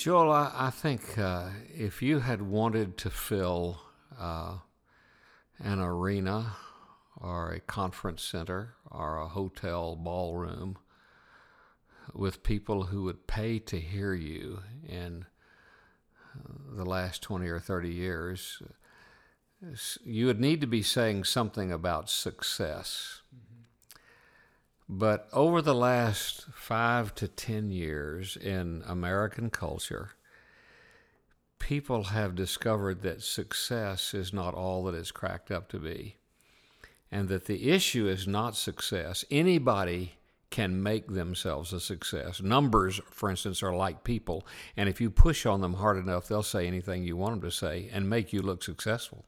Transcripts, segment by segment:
Joel, I, I think uh, if you had wanted to fill uh, an arena or a conference center or a hotel ballroom with people who would pay to hear you in uh, the last 20 or 30 years, you would need to be saying something about success. But over the last five to 10 years in American culture, people have discovered that success is not all that it's cracked up to be. And that the issue is not success. Anybody can make themselves a success. Numbers, for instance, are like people. And if you push on them hard enough, they'll say anything you want them to say and make you look successful.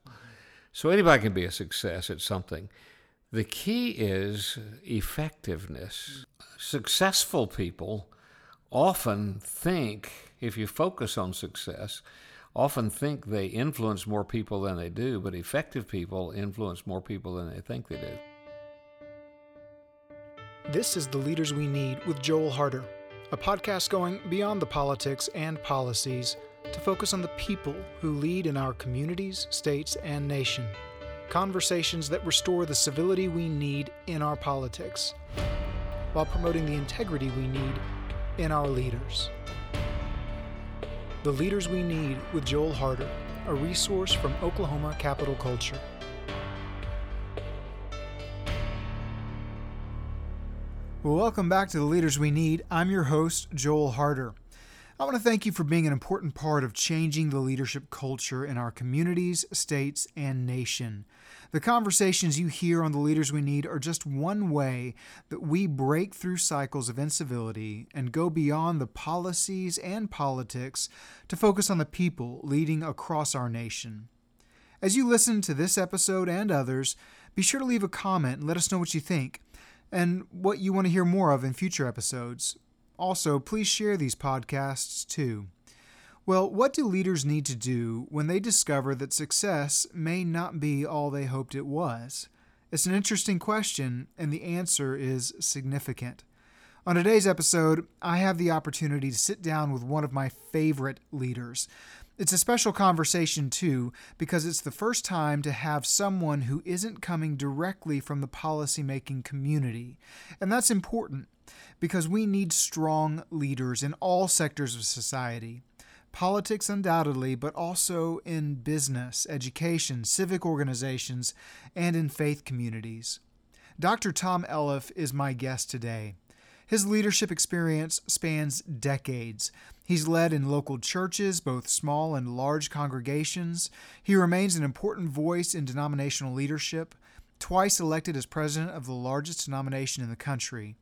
So anybody can be a success at something. The key is effectiveness. Successful people often think, if you focus on success, often think they influence more people than they do, but effective people influence more people than they think they do. This is The Leaders We Need with Joel Harder, a podcast going beyond the politics and policies to focus on the people who lead in our communities, states, and nation. Conversations that restore the civility we need in our politics, while promoting the integrity we need in our leaders. The Leaders We Need with Joel Harder, a resource from Oklahoma Capital Culture. Welcome back to The Leaders We Need. I'm your host, Joel Harder. I want to thank you for being an important part of changing the leadership culture in our communities, states, and nation. The conversations you hear on the leaders we need are just one way that we break through cycles of incivility and go beyond the policies and politics to focus on the people leading across our nation. As you listen to this episode and others, be sure to leave a comment and let us know what you think and what you want to hear more of in future episodes. Also, please share these podcasts too. Well, what do leaders need to do when they discover that success may not be all they hoped it was? It's an interesting question, and the answer is significant. On today's episode, I have the opportunity to sit down with one of my favorite leaders. It's a special conversation, too, because it's the first time to have someone who isn't coming directly from the policymaking community. And that's important because we need strong leaders in all sectors of society. Politics, undoubtedly, but also in business, education, civic organizations, and in faith communities. Dr. Tom Elliff is my guest today. His leadership experience spans decades. He's led in local churches, both small and large congregations. He remains an important voice in denominational leadership, twice elected as president of the largest denomination in the country.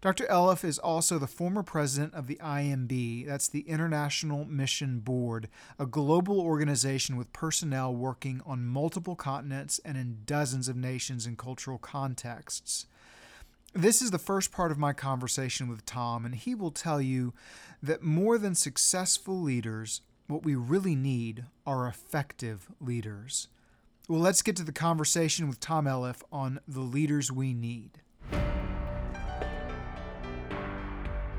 Dr. Elliff is also the former president of the IMB, that's the International Mission Board, a global organization with personnel working on multiple continents and in dozens of nations and cultural contexts. This is the first part of my conversation with Tom, and he will tell you that more than successful leaders, what we really need are effective leaders. Well, let's get to the conversation with Tom Elliff on the leaders we need.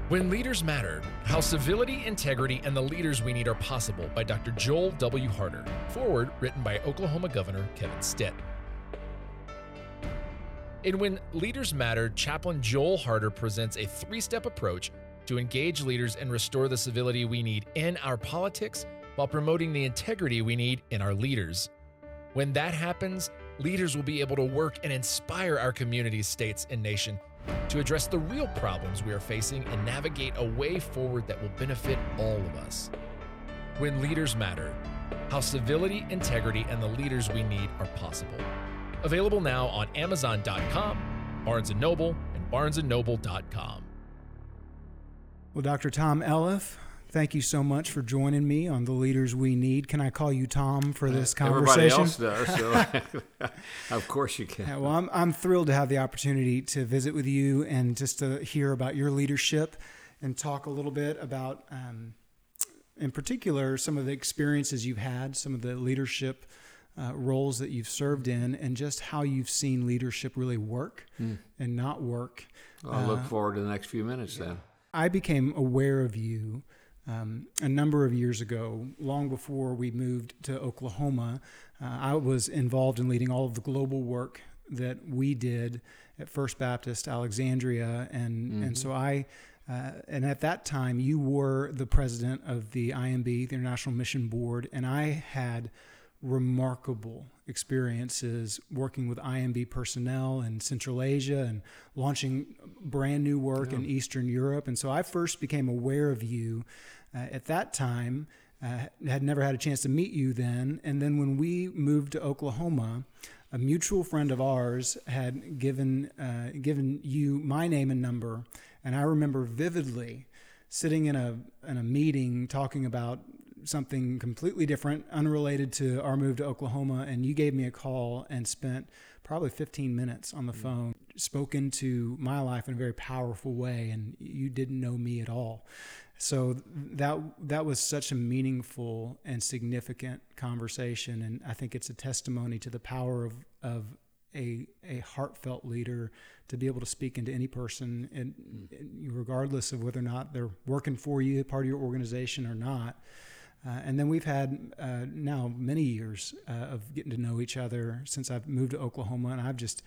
When Leaders Matter How Civility, Integrity, and the Leaders We Need Are Possible by Dr. Joel W. Harder. Forward written by Oklahoma Governor Kevin Stitt. In When Leaders Matter, Chaplain Joel Harder presents a three step approach to engage leaders and restore the civility we need in our politics while promoting the integrity we need in our leaders. When that happens, leaders will be able to work and inspire our communities, states, and nation to address the real problems we are facing and navigate a way forward that will benefit all of us. When Leaders Matter How Civility, Integrity, and the Leaders We Need Are Possible. Available now on Amazon.com, Barnes & Noble, and BarnesandNoble.com. Well, Dr. Tom Elliff, thank you so much for joining me on the Leaders We Need. Can I call you Tom for this conversation? Everybody else does, so of course you can. Yeah, well, I'm, I'm thrilled to have the opportunity to visit with you and just to hear about your leadership and talk a little bit about, um, in particular, some of the experiences you've had, some of the leadership uh, roles that you've served in, and just how you've seen leadership really work mm. and not work. Well, I look uh, forward to the next few minutes then. I became aware of you Um, a number of years ago, long before we moved to Oklahoma, uh, I was involved in leading all of the global work that we did at First Baptist Alexandria, and mm-hmm. and so I. Uh, and at that time, you were the president of the IMB, the International Mission Board, and I had remarkable experiences working with IMB personnel in Central Asia and launching brand new work yeah. in Eastern Europe. And so I first became aware of you uh, at that time. Uh, had never had a chance to meet you then. And then when we moved to Oklahoma, a mutual friend of ours had given uh, given you my name and number, and I remember vividly sitting in a in a meeting talking about something completely different, unrelated to our move to Oklahoma, and you gave me a call and spent probably 15 minutes on the mm-hmm. phone, spoke into my life in a very powerful way, and you didn't know me at all. So that that was such a meaningful and significant conversation, and I think it's a testimony to the power of of a a heartfelt leader to be able to speak into any person, and, and regardless of whether or not they're working for you, part of your organization or not. Uh, and then we've had uh, now many years uh, of getting to know each other since I've moved to Oklahoma, and I've just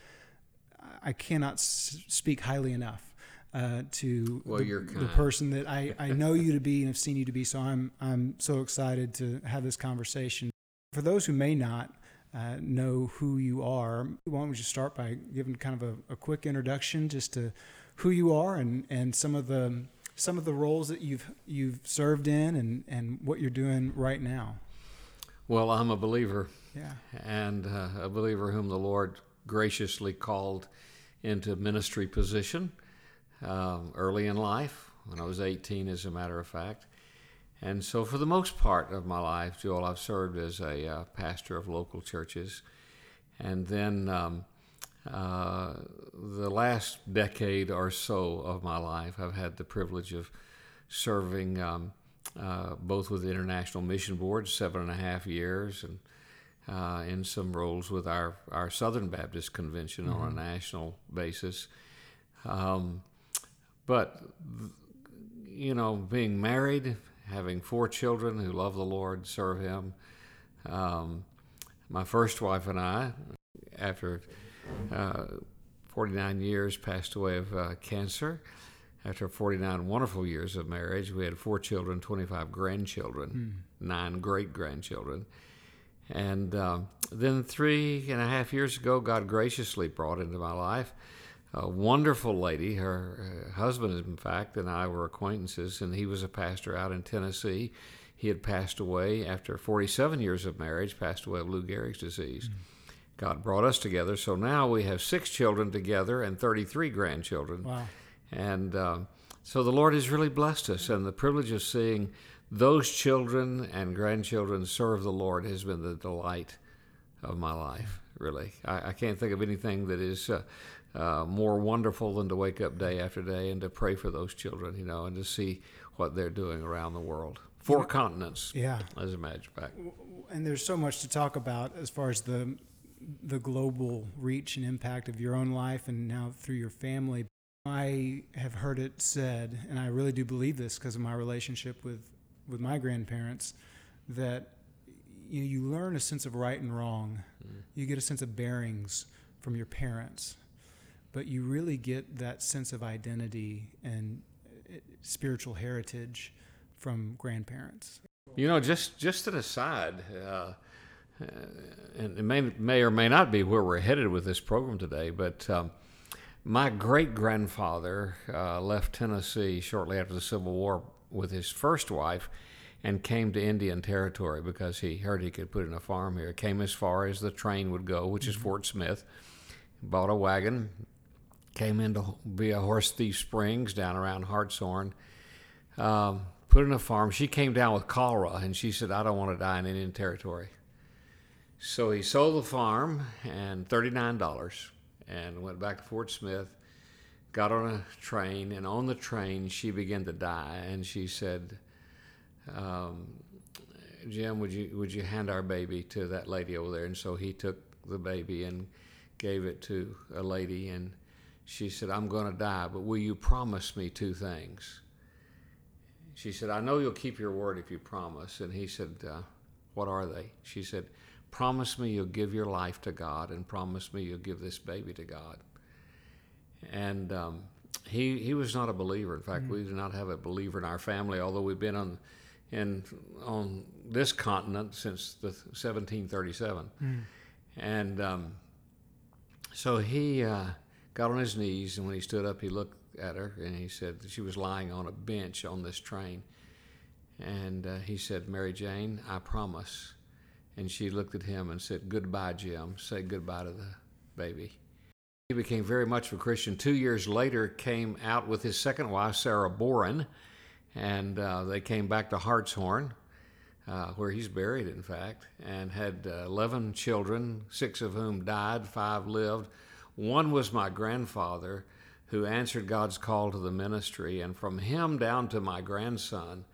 I cannot s- speak highly enough uh, to well, the, the, person that I, I know you to be and have seen you to be. So I'm I'm so excited to have this conversation. For those who may not uh, know who you are, why don't we just start by giving kind of a, a quick introduction just to who you are and and some of the some of the roles that you've you've served in and and what you're doing right now. Well, I'm a believer. Yeah. And uh, a believer whom the Lord graciously called into ministry position um, early in life, when I was 18, as a matter of fact. And so, for the most part of my life, Joel, I've served as a uh, pastor of local churches. And then um, uh, the last decade or so of my life, I've had the privilege of serving um, uh, both with the International Mission Board, seven and a half years, and uh, in some roles with our, our Southern Baptist Convention mm-hmm. on a mm-hmm. national basis. Um, but, you know, being married, having four children who love the Lord, serve Him, um, my first wife and I, after 49 years, passed away of uh, cancer. After 49 wonderful years of marriage, we had four children, 25 grandchildren, mm. nine great grandchildren. And uh, then three and a half years ago, God graciously brought into my life a wonderful lady. Her, her husband, in fact, and I were acquaintances, and he was a pastor out in Tennessee. He had passed away after 47 years of marriage, passed away of Lou Gehrig's disease. Mm. God brought us together. So now we have six children together and 33 grandchildren. Wow. And uh, so the Lord has really blessed us, and the privilege of seeing those children and grandchildren serve the Lord has been the delight of my life, really. I, I can't think of anything that is. Uh, uh, more wonderful than to wake up day after day and to pray for those children, you know, and to see what they're doing around the world. Four continents, yeah, as a matter of fact. And there's so much to talk about as far as the the global reach and impact of your own life and now through your family. I have heard it said, and I really do believe this because of my relationship with, with my grandparents, that you, you learn a sense of right and wrong. Mm. You get a sense of bearings from your parents, but you really get that sense of identity and uh, spiritual heritage from grandparents. You know, just just an aside, uh, uh, and it may, may or may not be where we're headed with this program today, but um, my great grandfather uh, left Tennessee shortly after the Civil War with his first wife and came to Indian Territory because he heard he could put in a farm here. Came as far as the train would go, which is mm-hmm. Fort Smith. Bought a wagon, came in to be a Horse Thief Springs down around Hartshorne. Um, put in a farm. She came down with cholera and she said, I don't want to die in Indian Territory. So he sold the farm and $39 and went back to Fort Smith, got on a train, and on the train she began to die. And she said, um, Jim, would you, would you hand our baby to that lady over there? And so he took the baby and gave it to a lady. And she said, I'm going to die, but will you promise me two things? she said, I know you'll keep your word if you promise. And he said, uh, What are they? She said, Promise me you'll give your life to God and promise me you'll give this baby to God. And um, he, he was not a believer. In fact, mm-hmm. we do not have a believer in our family, although we've been on, in, on this continent since the 1737. Mm. And um, so he uh, got on his knees, and when he stood up, he looked at her and he said she was lying on a bench on this train. And uh, he said, Mary Jane, I promise. And she looked at him and said, Goodbye, Jim. Say goodbye to the baby. He became very much of a Christian. Two years later, came out with his second wife, Sarah Boren, and uh, they came back to Hartshorne, uh, where he's buried, in fact, and had uh, 11 children, six of whom died, five lived. One was my grandfather, who answered God's call to the ministry. And from him down to my grandson,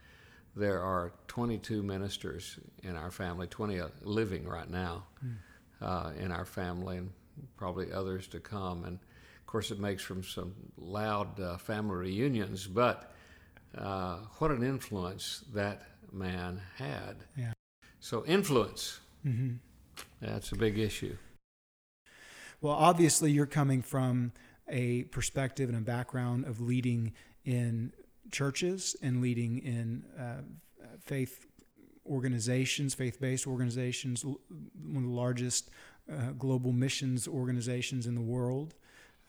there are 22 ministers in our family, 20 uh, living right now mm. uh, in our family, and probably others to come. And of course, it makes from some loud uh, family reunions, but uh, what an influence that man had. Yeah. So, influence. Mm-hmm. That's a big issue. Well, obviously, you're coming from a perspective and a background of leading in churches and leading in uh, faith organizations, faith based organizations, one of the largest uh, global missions organizations in the world.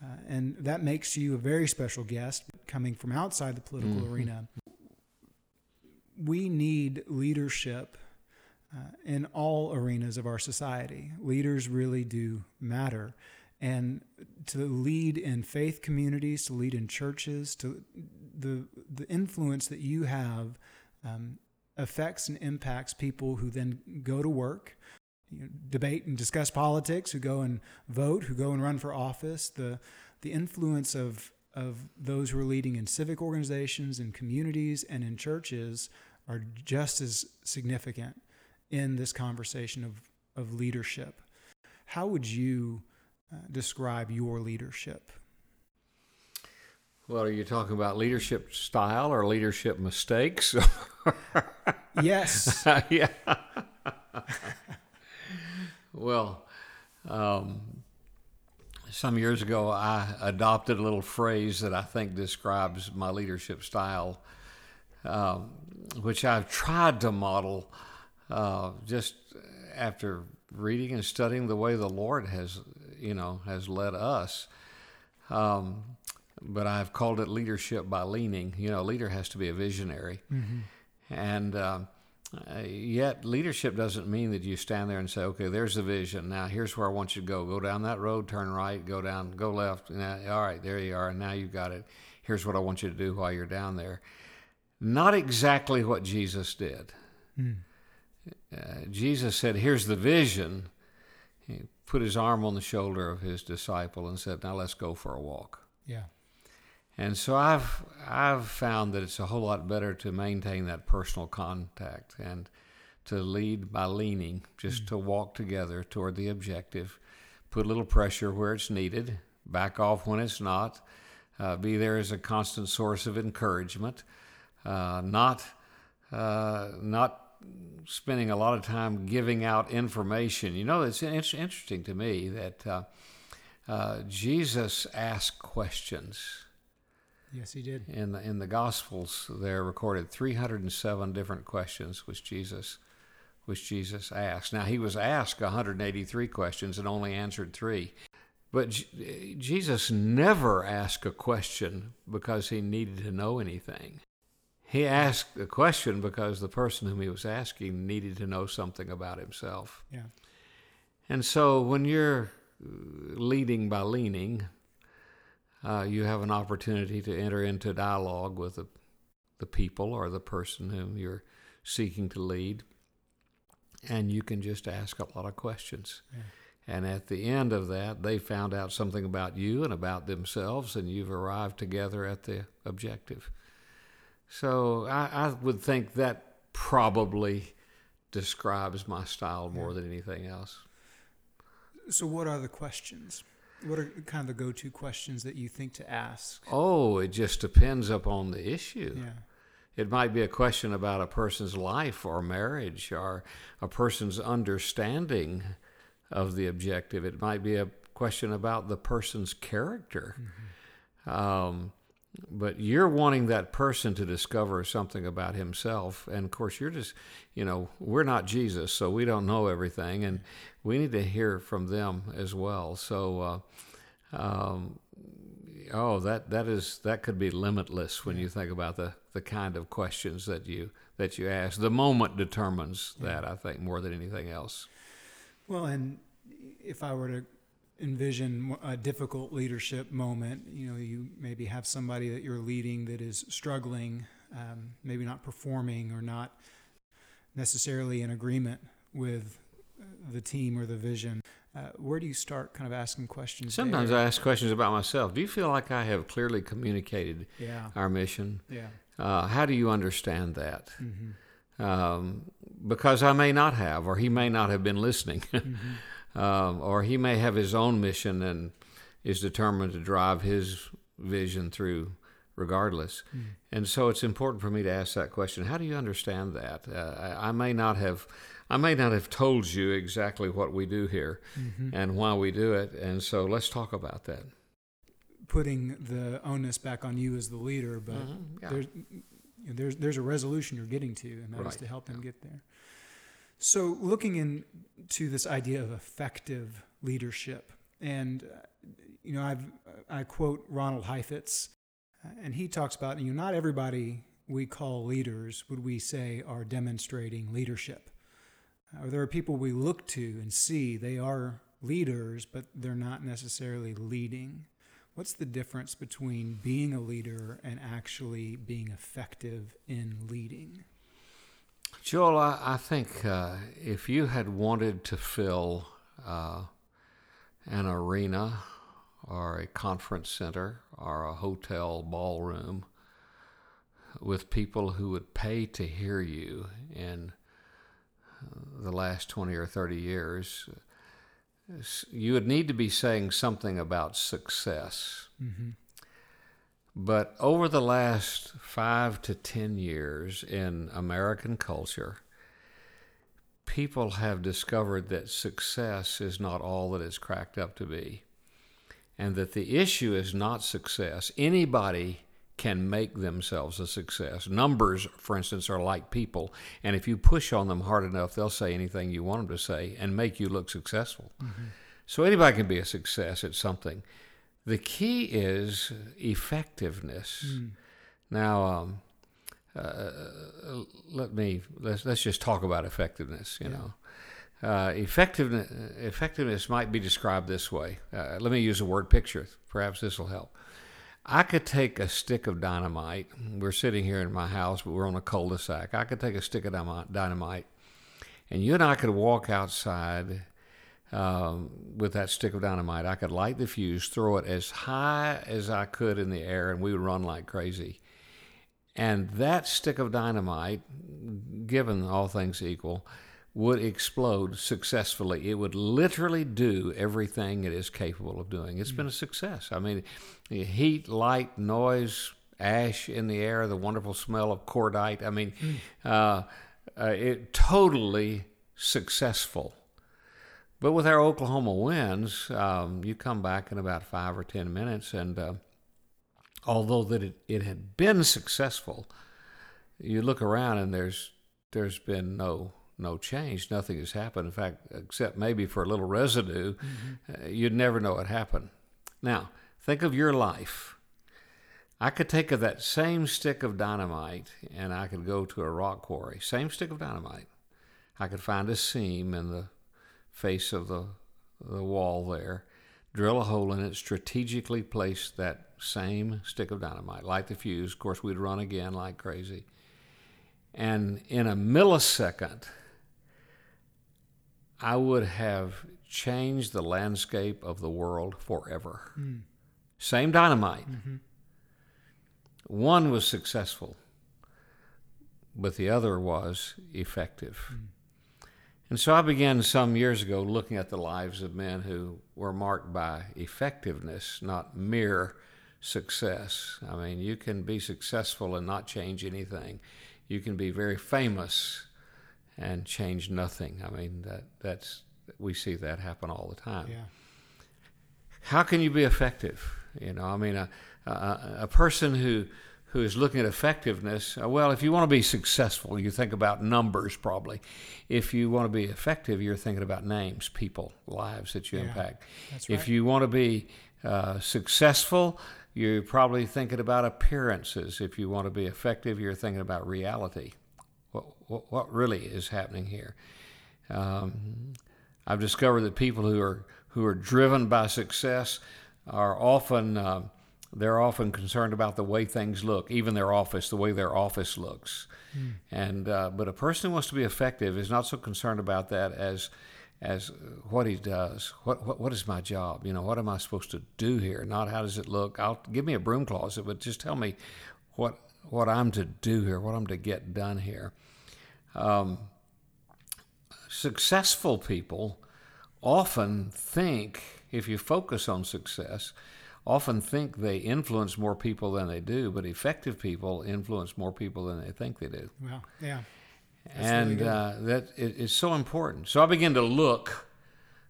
Uh, and that makes you a very special guest coming from outside the political mm-hmm. arena. We need leadership uh, in all arenas of our society. Leaders really do matter and to lead in faith communities, to lead in churches, to the the influence that you have um, affects and impacts people who then go to work, you know, debate and discuss politics, who go and vote, who go and run for office. The the influence of of those who are leading in civic organizations, in communities, and in churches are just as significant in this conversation of of leadership. How would you uh, describe your leadership? Well, are you talking about leadership style or leadership mistakes? yes. yeah. well, um, some years ago, I adopted a little phrase that I think describes my leadership style, um, which I've tried to model uh, just after reading and studying the way the Lord has you know, has led us. Um, but I've called it leadership by leaning. You know, a leader has to be a visionary. Mm-hmm. And uh, yet, leadership doesn't mean that you stand there and say, okay, there's the vision. Now, here's where I want you to go. Go down that road, turn right, go down, go left. Now, all right, there you are. Now you've got it. Here's what I want you to do while you're down there. Not exactly what Jesus did. Mm. Uh, Jesus said, here's the vision. He put his arm on the shoulder of his disciple and said, "Now let's go for a walk." Yeah. And so I've I've found that it's a whole lot better to maintain that personal contact and to lead by leaning, just mm-hmm. to walk together toward the objective, put a little pressure where it's needed, back off when it's not, uh, be there as a constant source of encouragement, uh, not uh, not spending a lot of time giving out information. You know, it's, it's interesting to me that uh, uh, Jesus asked questions. Yes, he did. In the in the Gospels, there are recorded 307 different questions which Jesus which Jesus asked. Now he was asked 183 questions and only answered three. But J- Jesus never asked a question because he needed to know anything. He asked a question because the person whom he was asking needed to know something about himself. Yeah. And so when you're leading by leaning, uh, you have an opportunity to enter into dialogue with the, the people or the person whom you're seeking to lead. And you can just ask a lot of questions. Yeah. And at the end of that, they found out something about you and about themselves, and you've arrived together at the objective. So I, I would think that probably describes my style more yeah. than anything else. So, what are the questions? What are kind of the go-to questions that you think to ask? Oh, it just depends upon the issue. Yeah. It might be a question about a person's life or marriage or a person's understanding of the objective. It might be a question about the person's character. Mm-hmm. Um, but you're wanting that person to discover something about himself and of course you're just you know we're not jesus so we don't know everything and we need to hear from them as well. So uh, um, oh that that is that could be limitless when you think about the the kind of questions that you that you ask. The moment determines that i think more than anything else. Well and if i were to envision a difficult leadership moment. You know, you maybe have somebody that you're leading that is struggling, um, maybe not performing or not necessarily in agreement with the team or the vision. Uh, where do you start kind of asking questions? Sometimes there? I ask questions about myself. Do you feel like I have clearly communicated yeah. our mission? Yeah. Uh, how do you understand that? Mm-hmm. Um, because I may not have, or he may not have been listening. mm-hmm um, or he may have his own mission and is determined to drive his vision through regardless. Mm. And so it's important for me to ask that question. How do you understand that? Uh, I, I, may not have, I may not have told you exactly what we do here mm-hmm. and why we do it. And so let's talk about that. Putting the onus back on you as the leader, but mm-hmm. yeah. there's, there's there's a resolution you're getting to, and that right. is to help them yeah. get there. So, looking into this idea of effective leadership, and uh, you know, I've I quote Ronald Heifetz, uh, and he talks about you know not everybody we call leaders would we say are demonstrating leadership. Uh, there are people we look to and see they are leaders, but they're not necessarily leading. What's the difference between being a leader and actually being effective in leading? Joel, I, I think uh, if you had wanted to fill uh, an arena or a conference center or a hotel ballroom with people who would pay to hear you in uh, the last 20 or 30 years, you would need to be saying something about success. Mm-hmm. But over the last five to 10 years in American culture, people have discovered that success is not all that it's cracked up to be. And that the issue is not success. Anybody can make themselves a success. Numbers, for instance, are like people. And if you push on them hard enough, they'll say anything you want them to say and make you look successful. Mm-hmm. So anybody can be a success at something. The key is effectiveness. Mm. Now, um, uh, let me let's let's just talk about effectiveness. You yeah. know, uh, effectiveness effectiveness might be described this way. Uh, let me use a word picture. Perhaps this will help. I could take a stick of dynamite. We're sitting here in my house, but we're on a cul-de-sac. I could take a stick of dynamite, and you and I could walk outside um, with that stick of dynamite. I could light the fuse, throw it as high as I could in the air, and we would run like crazy. And that stick of dynamite, given all things equal, would explode successfully. It would literally do everything it is capable of doing. It's mm. been a success. I mean, heat, light, noise, ash in the air, the wonderful smell of cordite. I mean, mm. uh, uh, it totally successful. But with our Oklahoma winds, um, you come back in about five or ten minutes, and uh, although that it, it had been successful, you look around and there's there's been no no change. Nothing has happened. In fact, except maybe for a little residue, mm-hmm. uh, you'd never know it happened. Now, think of your life. I could take of that same stick of dynamite and I could go to a rock quarry. Same stick of dynamite. I could find a seam in the face of the, the wall there, drill a hole in it, strategically place that same stick of dynamite, light the fuse. Of course, we'd run again like crazy. And in a millisecond, I would have changed the landscape of the world forever. Mm. Same dynamite. Mm-hmm. One was successful, but the other was effective. Mm. And so I began some years ago looking at the lives of men who were marked by effectiveness, not mere success. I mean, you can be successful and not change anything. You can be very famous and change nothing. I mean, that that's we see that happen all the time. Yeah. How can you be effective? You know, I mean, a, a, a person who who is looking at effectiveness, uh, well, if you want to be successful, you think about numbers probably. If you want to be effective, you're thinking about names, people, lives that you Yeah, impact. that's If you want to be uh, successful, you're probably thinking about appearances. If you want to be effective, you're thinking about reality. What, what, what really is happening here? Um, I've discovered that people who are who are driven by success are often uh, they're often concerned about the way things look, even their office, the way their office looks. And uh, but a person who wants to be effective is not so concerned about that as as what he does. What, what what is my job? You know, what am I supposed to do here? Not how does it look? I'll give me a broom closet, but just tell me what what I'm to do here, what I'm to get done here Um, successful people often think, if you focus on success, often think they influence more people than they do, but effective people influence more people than they think they do. Well, yeah. really and good. uh, that it, it's so important. So I begin to look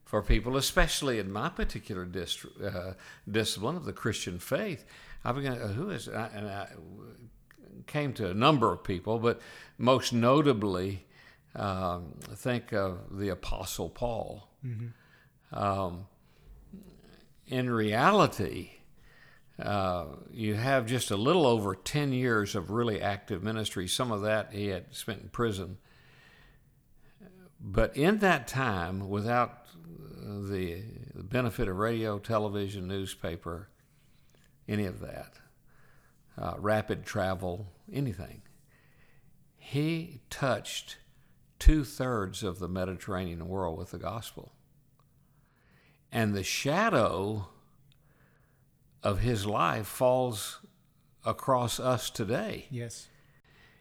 for people, especially in my particular dist- uh, discipline of the Christian faith. I began, uh, who is, I, and I came to a number of people, but most notably, um, think of the Apostle Paul. Um, in reality, uh, you have just a little over 10 years of really active ministry. Some of that he had spent in prison. But in that time, without the benefit of radio, television, newspaper, any of that, uh, rapid travel, anything, he touched two thirds of the Mediterranean world with the gospel. And the shadow of his life falls across us today. Yes.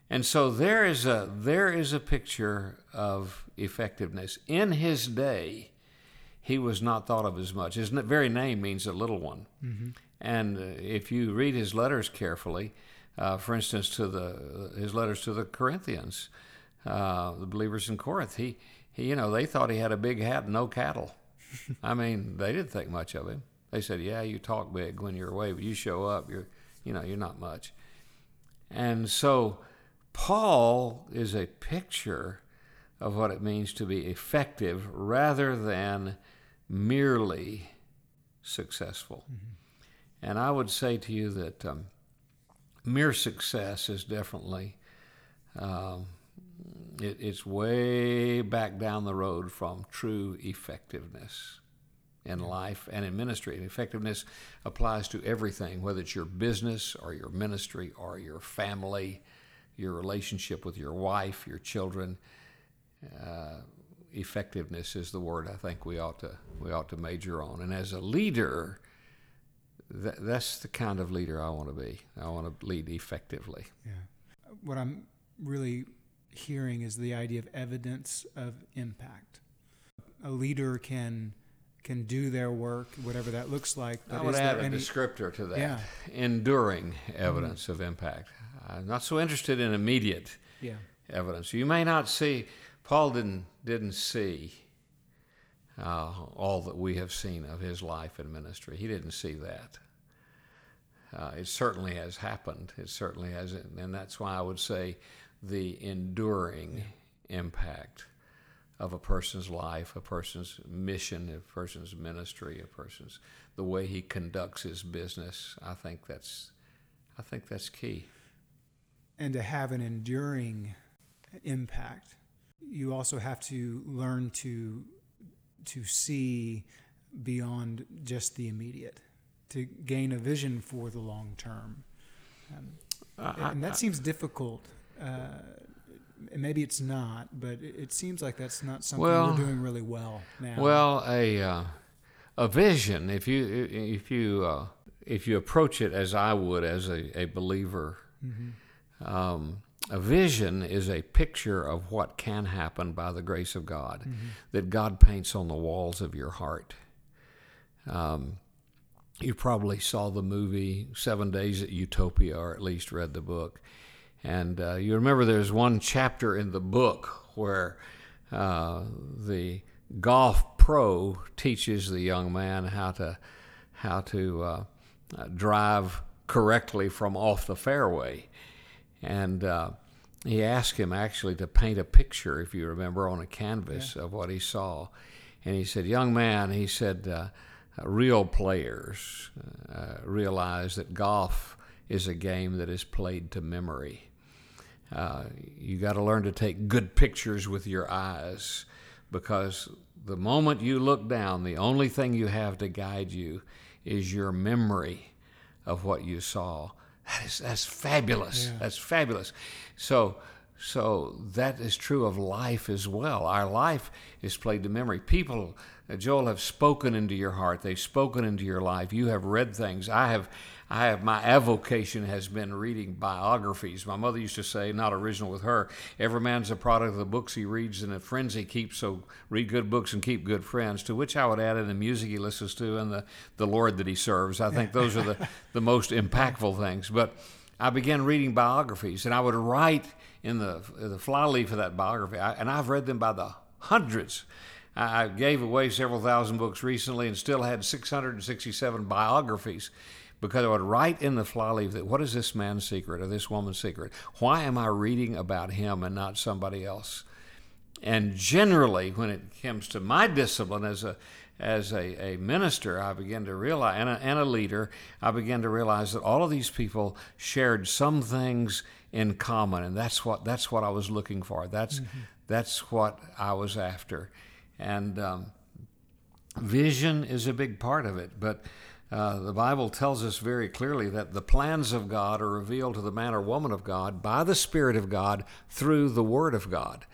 And so there is a there is a picture of effectiveness. In his day, he was not thought of as much. His very name means a little one. And uh, if you read his letters carefully, uh, for instance, to the his letters to the Corinthians, uh, the believers in Corinth, he, he you know they thought he had a big hat and no cattle. I mean, they didn't think much of him. They said, "Yeah, you talk big when you're away, but you show up, you're you know you're not much." And so Paul is a picture of what it means to be effective rather than merely successful. And I would say to you that um, mere success is definitely, um, it, it's way back down the road from true effectiveness in life and in ministry. And effectiveness applies to everything, whether it's your business or your ministry or your family, your relationship with your wife, your children. Uh, effectiveness is the word I think we ought to we ought to major on. And as a leader, that, that's the kind of leader I want to be. I want to lead effectively. Yeah. What I'm really hearing is the idea of evidence of impact. A leader can can do their work, whatever that looks like. I But would is add a any? descriptor to that. Yeah. Enduring evidence of impact. I'm not so interested in immediate Yeah. evidence. You may not see. Paul didn't didn't see uh, all that we have seen of his life and ministry. He didn't see that. Uh, it certainly has happened. It certainly has, and that's why I would say the enduring impact of a person's life, a person's mission, a person's ministry, a person's the way he conducts his business. I think that's, I think that's key. and to have an enduring impact you also have to learn to to see beyond just the immediate to gain a vision for the long term um, I- and that seems difficult uh, maybe it's not but it, it seems like that's not something Well- we're doing really well now Well, a uh, a vision. If you if you uh, if you approach it as I would as a, a believer, um, a vision is a picture of what can happen by the grace of God that God paints on the walls of your heart. Um, you probably saw the movie Seven Days at Utopia, or at least read the book. And uh, you remember there's one chapter in the book where uh, the golf pro teaches the young man how to how to uh, drive correctly from off the fairway, and uh, he asked him actually to paint a picture, if you remember, on a canvas yeah. of what he saw. And he said, "Young man," he said, uh, "real players uh, realize that golf is a game that is played to memory." Uh, you got to learn to take good pictures with your eyes because the moment you look down, the only thing you have to guide you is your memory of what you saw. That is that's fabulous. Yeah. That's fabulous. So so that is true of life as well. Our life is played to memory. People, Joel, have spoken into your heart. They've spoken into your life. You have read things. I have I have my avocation has been reading biographies. My mother used to say, not original with her, every man's a product of the books he reads and the friends he keeps. So read good books and keep good friends. To which I would add in the music he listens to and the, the Lord that he serves. I think those are the, the most impactful things. But I began reading biographies, and I would write in the the flyleaf of that biography, I, and I've read them by the hundreds. I gave away several thousand books recently, and still had 667 biographies because I would write in the flyleaf that what is this man's secret or this woman's secret? Why am I reading about him and not somebody else? And generally, when it comes to my discipline as a as a, a minister, I began to realize, and a, and a leader, I began to realize that all of these people shared some things in common, and that's what that's what I was looking for. That's mm-hmm. that's what I was after, and um, vision is a big part of it, but uh, the Bible tells us very clearly that the plans of God are revealed to the man or woman of God by the Spirit of God through the Word of God.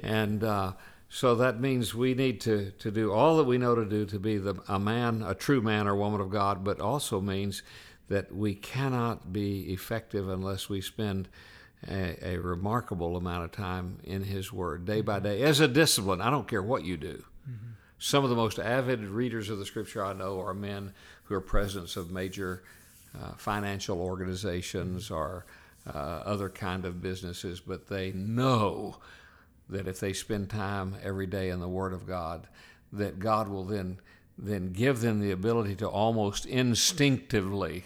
And uh, so that means we need to, to do all that we know to do to be the, a man, a true man or woman of God, but also means that we cannot be effective unless we spend a, a remarkable amount of time in His Word day by day as a discipline. I don't care what you do. Mm-hmm. Some of the most avid readers of the Scripture I know are men who are presidents of major uh, financial organizations or uh, other kind of businesses, but they know that if they spend time every day in the Word of God, that God will then then give them the ability to almost instinctively,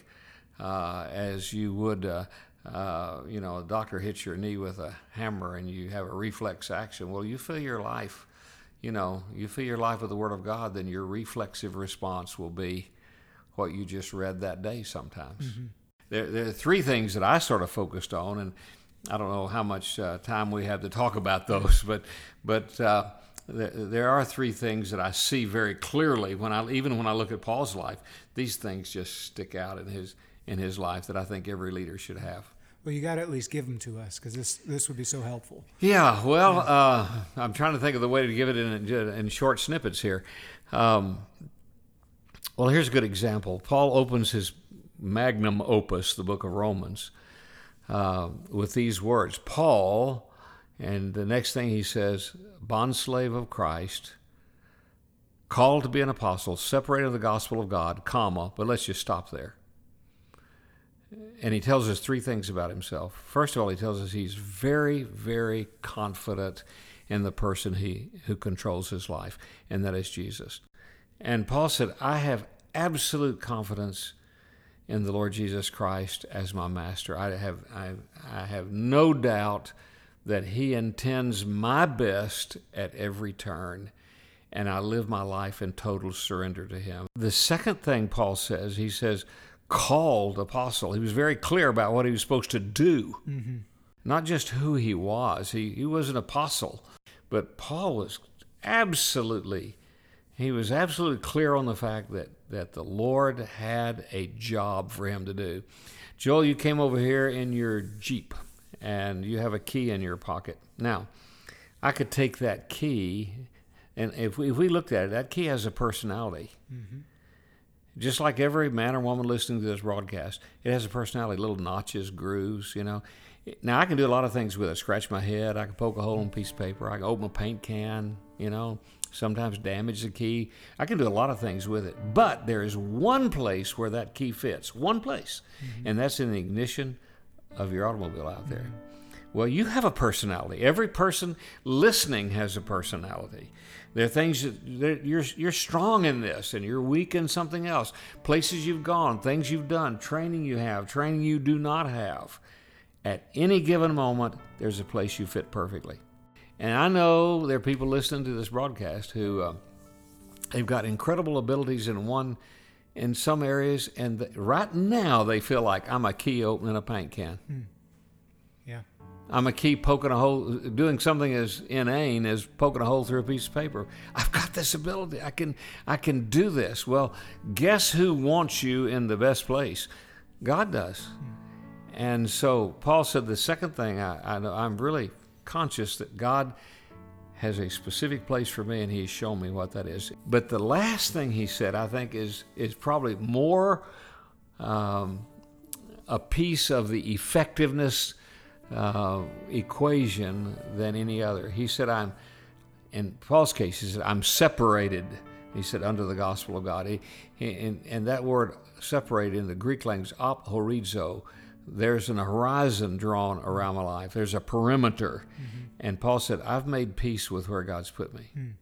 uh, as you would. Uh, uh, you know, a doctor hits your knee with a hammer and you have a reflex action. Well, you feel your life, you know, you fill your life with the Word of God, then your reflexive response will be what you just read that day sometimes. Mm-hmm. There, there, are three things that I sort of focused on, and I don't know how much uh, time we have to talk about those, but but uh, there, there are three things that I see very clearly when I even when I look at Paul's life. These things just stick out in his in his life that I think every leader should have. Well, you got to at least give them to us because this this would be so helpful. Yeah. Well, uh, I'm trying to think of the way to give it in in short snippets here. Um, well, here's a good example. Paul opens his magnum opus, the book of Romans, uh, with these words Paul, and the next thing he says, bondslave of Christ, called to be an apostle, separated the gospel of God, comma, but let's just stop there. And he tells us three things about himself. First of all, he tells us he's very, very confident in the person he who controls his life, and that is Jesus. And Paul said, I have absolute confidence in the Lord Jesus Christ as my master. I have, I, I have no doubt that he intends my best at every turn, and I live my life in total surrender to him. The second thing Paul says, he says, called apostle. He was very clear about what he was supposed to do, mm-hmm. not just who he was. He, he was an apostle, but Paul was absolutely he was absolutely clear on the fact that, that the Lord had a job for him to do. Joel, you came over here in your Jeep and you have a key in your pocket. Now, I could take that key, and if we, if we looked at it, that key has a personality. Mm-hmm. Just like every man or woman listening to this broadcast, it has a personality, little notches, grooves, you know. Now, I can do a lot of things with it. Scratch my head. I can poke a hole in a piece of paper. I can open a paint can. You know, sometimes damage the key. I can do a lot of things with it. But there is one place where that key fits, one place, mm-hmm. and that's in the ignition of your automobile out there. Well, you have a personality. Every person listening has a personality. There are things that you're, you're strong in this and you're weak in something else. Places you've gone, things you've done, training you have, training you do not have. At any given moment, there's a place you fit perfectly. And I know there are people listening to this broadcast who uh, they've got incredible abilities in one in some areas, and right now they feel like I'm a key opening a paint can. Hmm. I'm going to keep poking a hole, doing something as inane as poking a hole through a piece of paper. I've got this ability. I can, I can do this. Well, guess who wants you in the best place? God does. And so Paul said the second thing I, I, I'm really conscious that God has a specific place for me and he's shown me what that is. But the last thing he said, I think, is, is probably more um, a piece of the effectiveness uh, equation than any other. He said, I'm, in Paul's case, he said, I'm separated. He said, under the gospel of God. He, he, and, and that word separated in the Greek language, aphorizo, there's an horizon drawn around my life. There's a perimeter. Mm-hmm. And Paul said, I've made peace with where God's put me. Mm.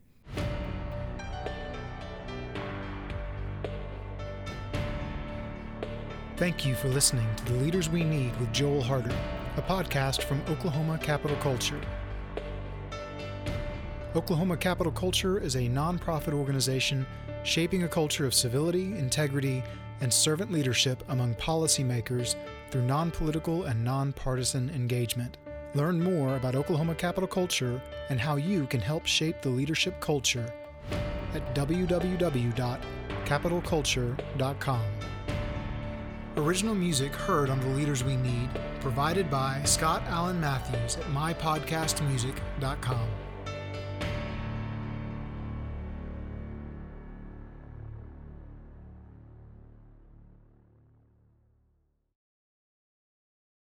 Thank you for listening to The Leaders We Need with Joel Harder, a podcast from Oklahoma Capital Culture. Oklahoma Capital Culture is a nonprofit organization shaping a culture of civility, integrity, and servant leadership among policymakers through non political and non-partisan engagement. Learn more about Oklahoma Capital Culture and how you can help shape the leadership culture at www.capitalculture.com. Original music heard on The Leaders We Need, provided by Scott Allen Matthews at mypodcastmusic.com.